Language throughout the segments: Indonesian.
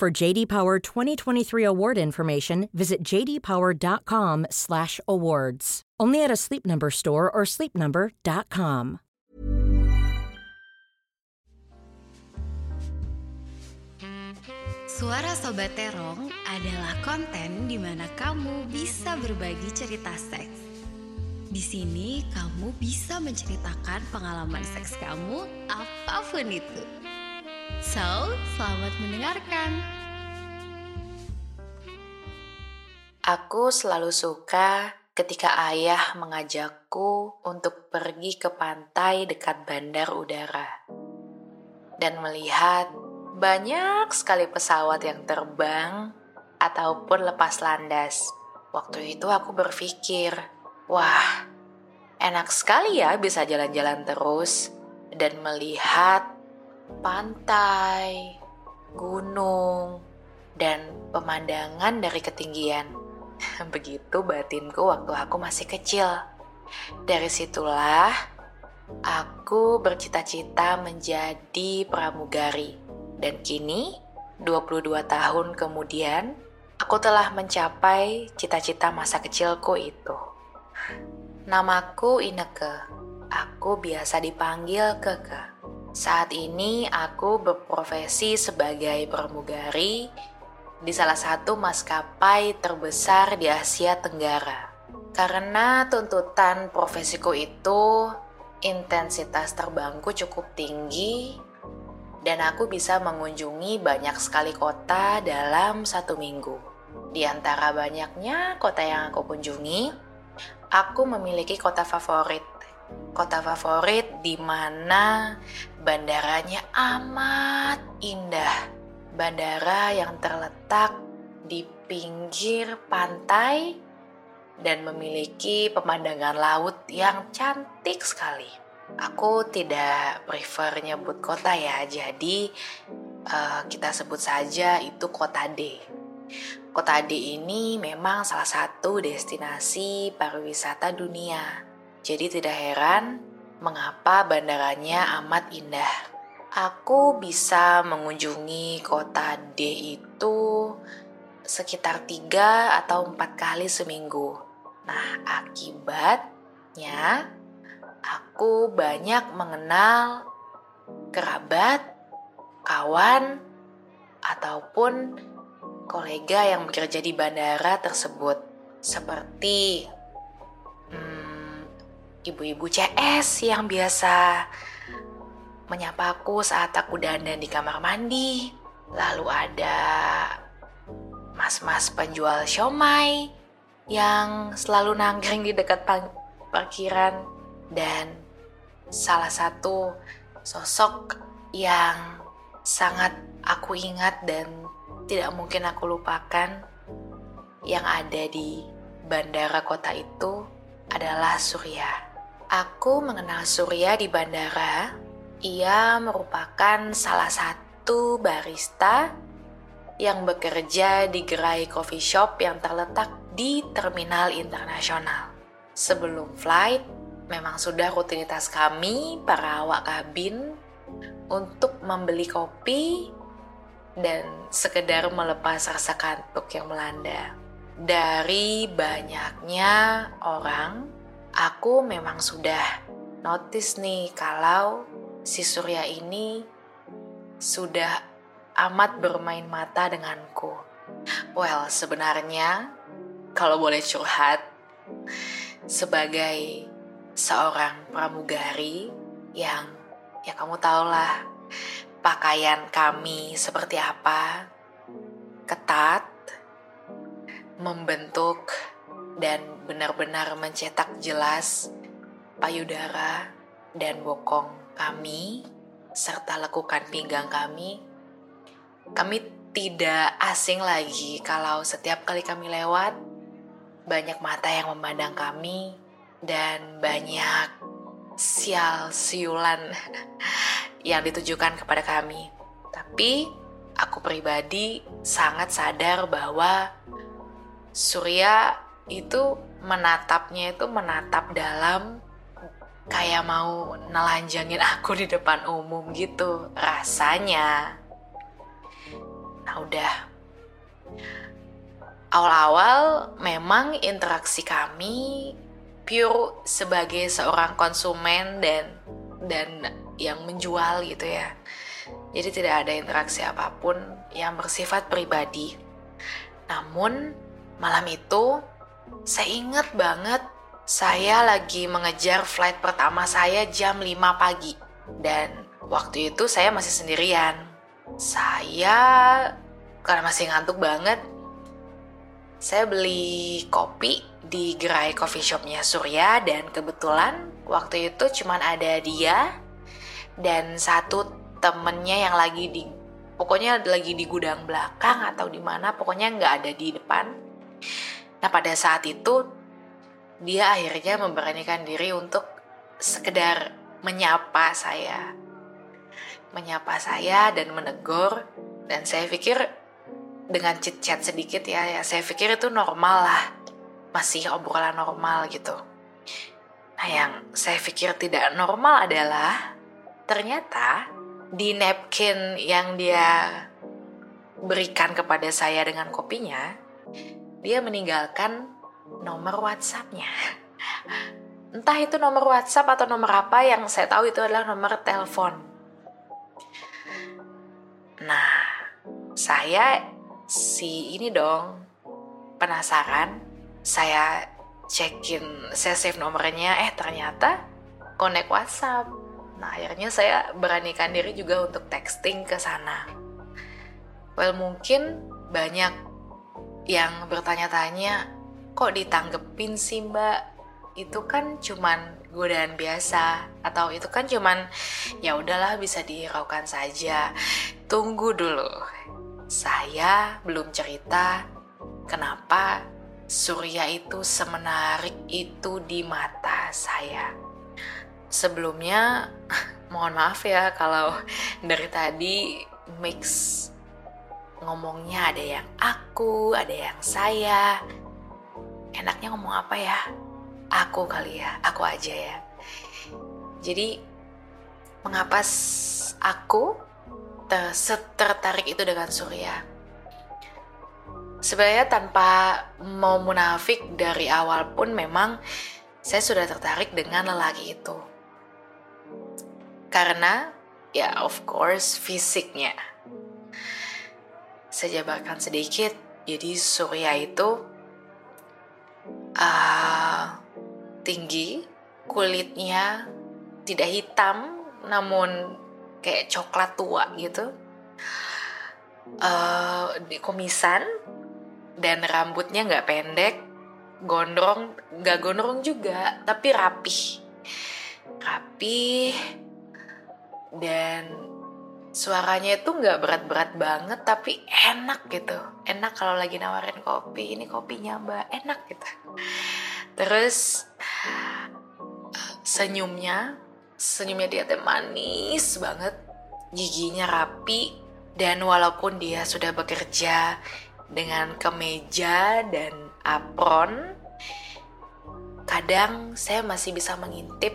For JD Power 2023 award information, visit jdpower.com/awards. Only at a Sleep Number store or sleepnumber.com. Suara Sobat Terong adalah konten di mana kamu bisa berbagi cerita seks. Di sini kamu bisa menceritakan pengalaman seks kamu apa pun itu. So, selamat mendengarkan. Aku selalu suka ketika ayah mengajakku untuk pergi ke pantai dekat bandar udara dan melihat banyak sekali pesawat yang terbang ataupun lepas landas. Waktu itu aku berpikir, wah, enak sekali ya bisa jalan-jalan terus dan melihat pantai, gunung, dan pemandangan dari ketinggian. Begitu batinku waktu aku masih kecil. Dari situlah aku bercita-cita menjadi pramugari dan kini, 22 tahun kemudian, aku telah mencapai cita-cita masa kecilku itu. Namaku Ineke. Aku biasa dipanggil Keke. Saat ini aku berprofesi sebagai pramugari di salah satu maskapai terbesar di Asia Tenggara. Karena tuntutan profesiku itu intensitas terbangku cukup tinggi dan aku bisa mengunjungi banyak sekali kota dalam satu minggu. Di antara banyaknya kota yang aku kunjungi, aku memiliki kota favorit. Kota favorit di mana bandaranya amat indah. Bandara yang terletak di pinggir pantai dan memiliki pemandangan laut yang cantik sekali. Aku tidak prefer nyebut kota ya, jadi uh, kita sebut saja itu kota D. Kota D ini memang salah satu destinasi pariwisata dunia. Jadi tidak heran mengapa bandaranya amat indah. Aku bisa mengunjungi kota D itu sekitar tiga atau empat kali seminggu. Nah, akibatnya aku banyak mengenal kerabat, kawan, ataupun kolega yang bekerja di bandara tersebut, seperti ibu-ibu CS yang biasa menyapaku saat aku dandan di kamar mandi. Lalu ada mas-mas penjual siomay yang selalu nangkring di dekat parkiran dan salah satu sosok yang sangat aku ingat dan tidak mungkin aku lupakan yang ada di bandara kota itu adalah Surya. Aku mengenal Surya di bandara. Ia merupakan salah satu barista yang bekerja di gerai coffee shop yang terletak di terminal internasional. Sebelum flight, memang sudah rutinitas kami para awak kabin untuk membeli kopi dan sekedar melepas rasa kantuk yang melanda. Dari banyaknya orang, aku memang sudah notice nih kalau si Surya ini sudah amat bermain mata denganku. Well, sebenarnya kalau boleh curhat, sebagai seorang pramugari yang ya kamu tahulah pakaian kami seperti apa ketat membentuk dan benar-benar mencetak jelas payudara dan bokong kami serta lekukan pinggang kami kami tidak asing lagi kalau setiap kali kami lewat, banyak mata yang memandang kami dan banyak sial siulan yang ditujukan kepada kami. Tapi aku pribadi sangat sadar bahwa Surya itu menatapnya itu menatap dalam kayak mau nelanjangin aku di depan umum gitu rasanya. Nah udah. Awal-awal memang interaksi kami pure sebagai seorang konsumen dan dan yang menjual gitu ya. Jadi tidak ada interaksi apa pun yang bersifat pribadi. Namun malam itu saya ingat banget saya lagi mengejar flight pertama saya jam 5 pagi. Dan waktu itu saya masih sendirian. Saya karena masih ngantuk banget, saya beli kopi di gerai coffee shopnya Surya dan kebetulan waktu itu cuman ada dia dan satu temennya yang lagi di pokoknya lagi di gudang belakang atau di mana pokoknya nggak ada di depan. Nah pada saat itu dia akhirnya memberanikan diri untuk sekedar menyapa saya, menyapa saya dan menegur dan saya pikir dengan chit sedikit ya, ya saya pikir itu normal lah, masih obrolan normal gitu. Nah yang saya pikir tidak normal adalah ternyata di napkin yang dia berikan kepada saya dengan kopinya, dia meninggalkan nomor WhatsAppnya. Entah itu nomor WhatsApp atau nomor apa yang saya tahu itu adalah nomor telepon. Nah, saya si ini dong penasaran. Saya cekin, saya save nomornya, eh ternyata connect WhatsApp. Nah, akhirnya saya beranikan diri juga untuk texting ke sana. Well, mungkin banyak yang bertanya-tanya, kok ditanggepin sih mbak? Itu kan cuman godaan biasa atau itu kan cuman ya udahlah bisa dihiraukan saja. Tunggu dulu. Saya belum cerita kenapa Surya itu semenarik itu di mata saya sebelumnya mohon maaf ya kalau dari tadi mix ngomongnya ada yang aku, ada yang saya. Enaknya ngomong apa ya? Aku kali ya, aku aja ya. Jadi mengapa aku ter tertarik itu dengan Surya? Sebenarnya tanpa mau munafik dari awal pun memang saya sudah tertarik dengan lelaki itu karena ya of course fisiknya. Saya jabarkan sedikit, jadi Surya itu uh, tinggi, kulitnya tidak hitam, namun kayak coklat tua gitu. Uh, di komisan dan rambutnya nggak pendek, gondrong, nggak gondrong juga, tapi rapih, rapih dan suaranya itu nggak berat-berat banget tapi enak gitu. Enak kalau lagi nawarin kopi ini kopinya mbak. Enak gitu. Terus senyumnya senyumnya dia teh manis banget giginya rapi dan walaupun dia sudah bekerja dengan kemeja dan apron kadang saya masih bisa mengintip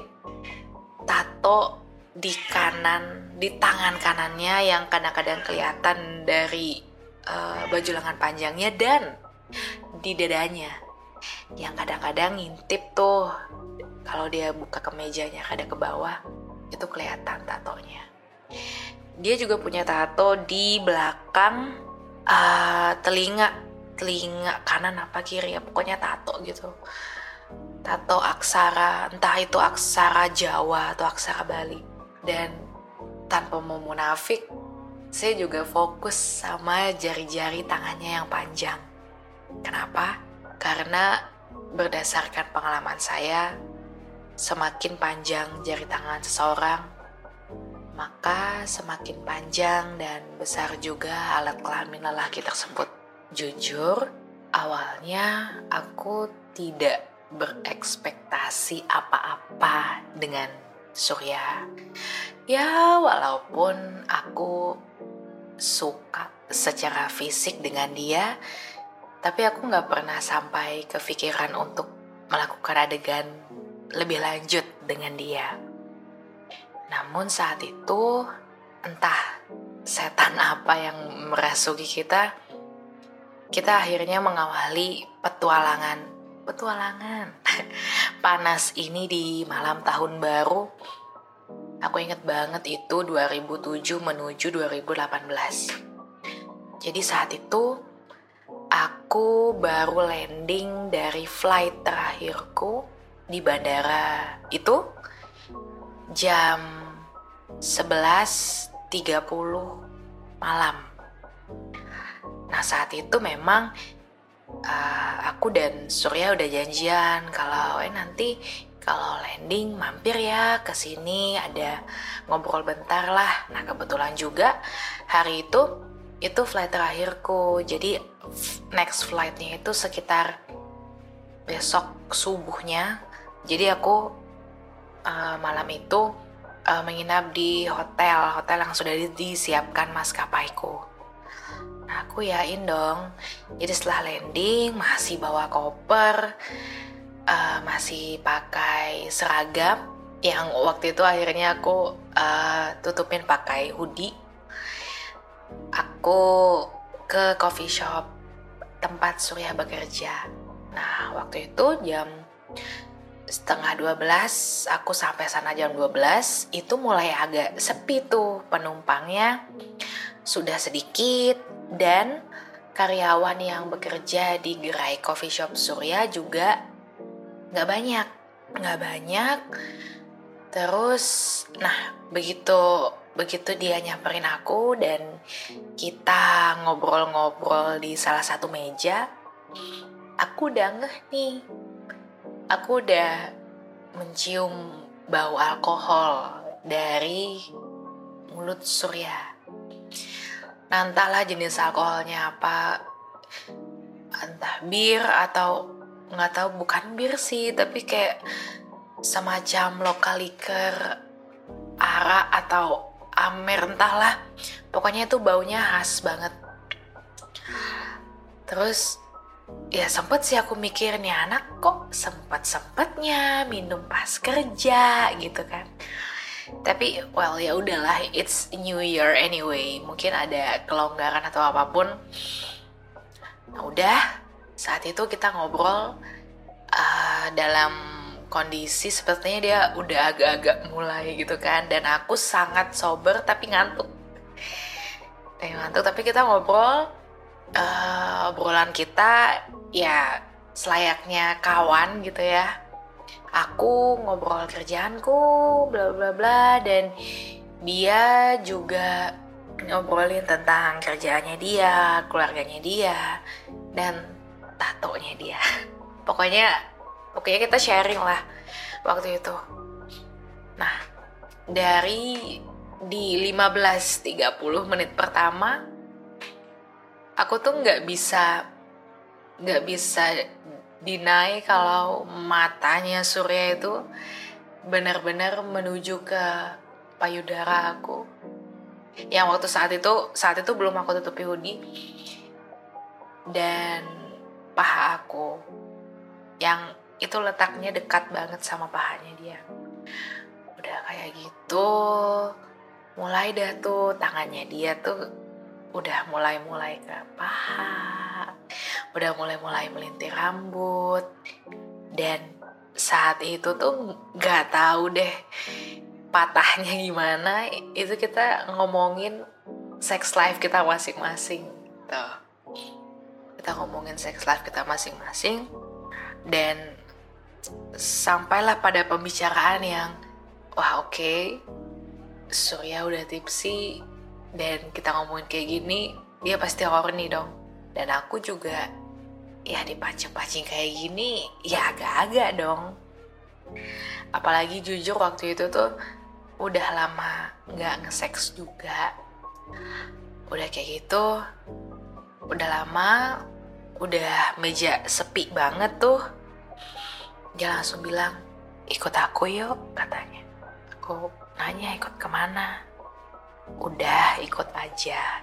tato di kanan, di tangan kanannya yang kadang-kadang kelihatan dari uh, baju lengan panjangnya dan di dadanya. Yang kadang-kadang ngintip tuh kalau dia buka kemejanya ada ke bawah itu kelihatan tatonya. Dia juga punya tato di belakang uh, telinga telinga kanan apa kiri ya pokoknya tato gitu. Tato aksara entah itu aksara Jawa atau aksara Bali dan tanpa mau munafik, saya juga fokus sama jari-jari tangannya yang panjang. Kenapa? Karena berdasarkan pengalaman saya, semakin panjang jari tangan seseorang, maka semakin panjang dan besar juga alat kelamin lelaki tersebut. Jujur, awalnya aku tidak berekspektasi apa-apa dengan Surya. Ya, walaupun aku suka secara fisik dengan dia, tapi aku nggak pernah sampai kepikiran untuk melakukan adegan lebih lanjut dengan dia. Namun saat itu, entah setan apa yang merasuki kita, kita akhirnya mengawali petualangan. Petualangan panas ini di malam tahun baru. Aku inget banget itu 2007 menuju 2018. Jadi saat itu aku baru landing dari flight terakhirku di bandara itu jam 11.30 malam. Nah saat itu memang uh, aku dan Surya udah janjian kalau eh nanti kalau landing mampir ya ke sini ada ngobrol bentar lah. Nah kebetulan juga hari itu itu flight terakhirku. Jadi next flightnya itu sekitar besok subuhnya. Jadi aku uh, malam itu uh, menginap di hotel hotel yang sudah disiapkan maskapaiku. Aku yain dong. Jadi setelah landing masih bawa koper, uh, masih pakai seragam yang waktu itu akhirnya aku uh, tutupin pakai hoodie. Aku ke coffee shop tempat Surya bekerja. Nah, waktu itu jam setengah 12 aku sampai sana jam 12 itu mulai agak sepi tuh penumpangnya sudah sedikit dan karyawan yang bekerja di gerai coffee shop Surya juga nggak banyak. Nggak banyak. Terus nah begitu begitu dia nyamperin aku dan kita ngobrol-ngobrol di salah satu meja aku udah ngeh nih. Aku udah mencium bau alkohol dari mulut Surya. Entahlah jenis alkoholnya apa, entah bir atau nggak tahu bukan bir sih, tapi kayak semacam lokal liquor, arak atau amer entahlah. Pokoknya itu baunya khas banget. Terus ya sempet sih aku mikir nih anak kok sempet sempetnya minum pas kerja gitu kan tapi well ya udahlah it's new year anyway. Mungkin ada kelonggaran atau apa pun. Nah udah. Saat itu kita ngobrol uh, dalam kondisi sepertinya dia udah agak-agak mulai gitu kan. Dan aku sangat sober tapi ngantuk. Eh, ngantuk tapi kita ngobrol uh, obrolan kita ya selayaknya kawan gitu ya. Aku ngobrol kerjaanku, bla bla bla, dan dia juga ngobrolin tentang kerjaannya dia, keluarganya dia, dan tatonya dia. Pokoknya, pokoknya kita sharing lah waktu itu. Nah, dari di 15.30 menit pertama aku tuh nggak bisa nggak bisa deny kalau matanya Surya itu benar-benar menuju ke payudara aku. Yang waktu saat itu saat itu belum aku tutupi hoodie dan paha aku yang itu letaknya dekat banget sama pahanya dia. Udah kayak gitu mulai dah tuh tangannya dia tuh udah mulai-mulai ke paha, udah mulai-mulai melintir rambut, dan saat itu tuh gak tahu deh patahnya gimana, itu kita ngomongin sex life kita masing-masing. Tuh. Kita ngomongin sex life kita masing-masing, dan sampailah pada pembicaraan yang, wah oke, okay, Surya udah tipsi, dan kita ngomongin kayak gini dia pasti horny dong dan aku juga ya dipancing-pancing kayak gini ya agak-agak dong apalagi jujur waktu itu tuh udah lama nggak nge-sex juga. Udah kayak gitu, udah lama, udah meja sepi banget tuh. Dia langsung bilang, ikut aku yuk katanya. Aku nanya ikut ke mana? Udah ikut aja.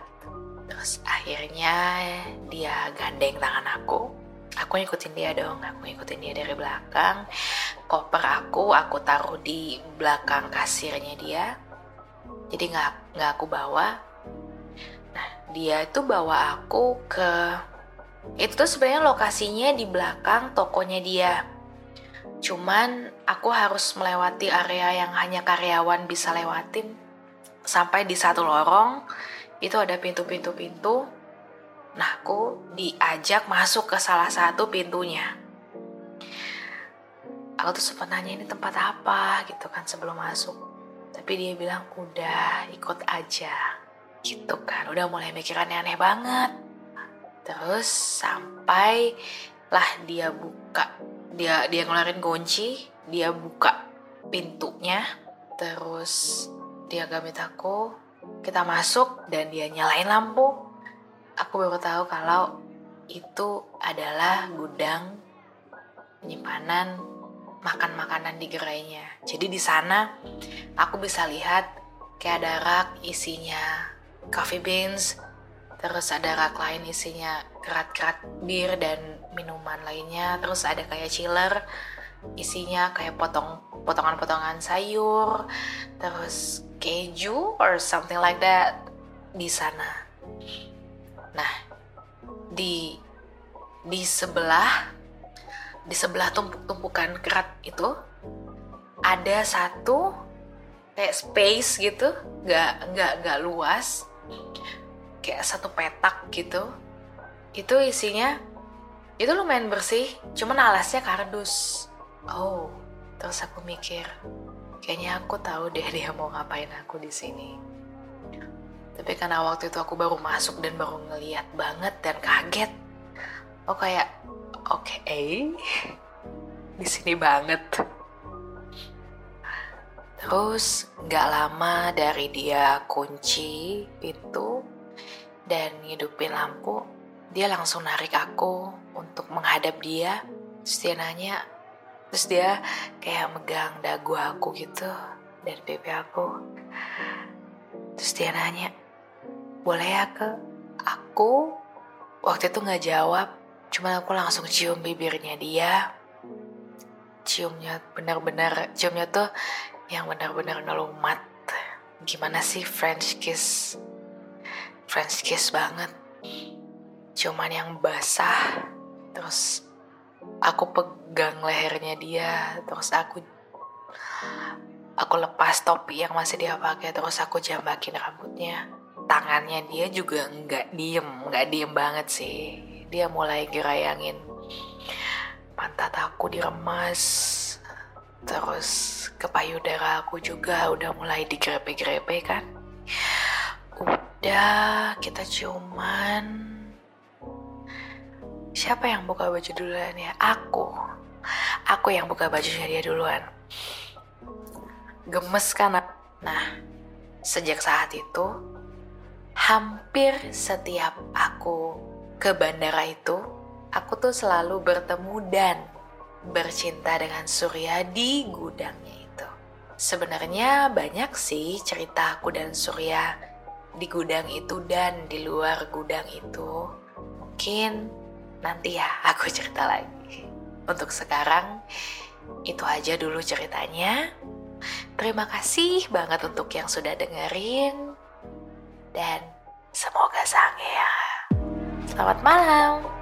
Terus akhirnya dia gandeng tangan aku. Aku ngikutin dia dong, aku ngikutin dia dari belakang. Koper aku, aku taruh di belakang kasirnya dia. Jadi nggak nggak aku bawa. Nah dia itu bawa aku ke itu tuh sebenarnya lokasinya di belakang tokonya dia. Cuman aku harus melewati area yang hanya karyawan bisa lewatin. Sampai di satu lorong itu ada pintu-pintu-pintu. Nah, aku diajak masuk ke salah satu pintunya. Aku tuh sempat nanya ini tempat apa gitu kan sebelum masuk. Tapi dia bilang udah ikut aja gitu kan. Udah mulai mikirannya aneh banget. Terus sampai lah dia buka dia dia ngeluarin kunci dia buka pintunya terus dia gamit aku kita masuk dan dia nyalain lampu. Aku baru tahu kalau itu adalah gudang penyimpanan makan makanan di gerainya. Jadi di sana aku bisa lihat kayak ada rak isinya coffee beans terus ada rak lain isinya kerat-kerat bir dan minuman lainnya terus ada kayak chiller isinya kayak potong potongan-potongan sayur terus keju or something like that di sana. Nah di di sebelah di sebelah tumpuk-tumpukan kerat itu ada satu kayak space gitu nggak nggak nggak luas kayak satu petak gitu. Itu isinya itu lumayan bersih cuman alasnya kardus. Oh terus aku mikir kayaknya aku tahu deh dia mau ngapain aku di sini. Tapi karena waktu itu aku baru masuk dan baru ngeliat banget dan kaget. Oh kayak oke okay, di sini banget. Terus nggak lama dari dia kunci pintu dan ngidupin lampu, dia langsung narik aku untuk menghadap dia. Terus dia nanya, terus dia kayak megang dagu aku gitu dari pipi aku. Terus dia nanya, boleh ya ke? Aku waktu itu nggak jawab, cuma aku langsung cium bibirnya dia. Ciumnya benar-benar, ciumnya tuh yang benar-benar ngelumat. Gimana sih French kiss? French kiss banget. Cuman yang basah. Terus aku pegang lehernya dia. Terus aku aku lepas topi yang masih dia pakai. Terus aku jambakin rambutnya. Tangannya dia juga nggak diem, nggak diem banget sih. Dia mulai gerayangin pantat aku diremas. Terus ke payudara aku juga udah mulai digrepe-grepe kan. Udah, kita ciuman. Siapa yang buka baju duluan ya? Aku. Aku yang buka bajunya dia duluan. Gemes kan? Nah, sejak saat itu, hampir setiap aku ke bandara itu, aku tuh selalu bertemu dan bercinta dengan Surya di gudangnya itu. Sebenarnya banyak sih cerita aku dan Surya di gudang itu dan di luar gudang itu. Mungkin nanti ya aku cerita lagi. Untuk sekarang itu aja dulu ceritanya. Terima kasih banget untuk yang sudah dengerin dan semoga sange ya. Selamat malam.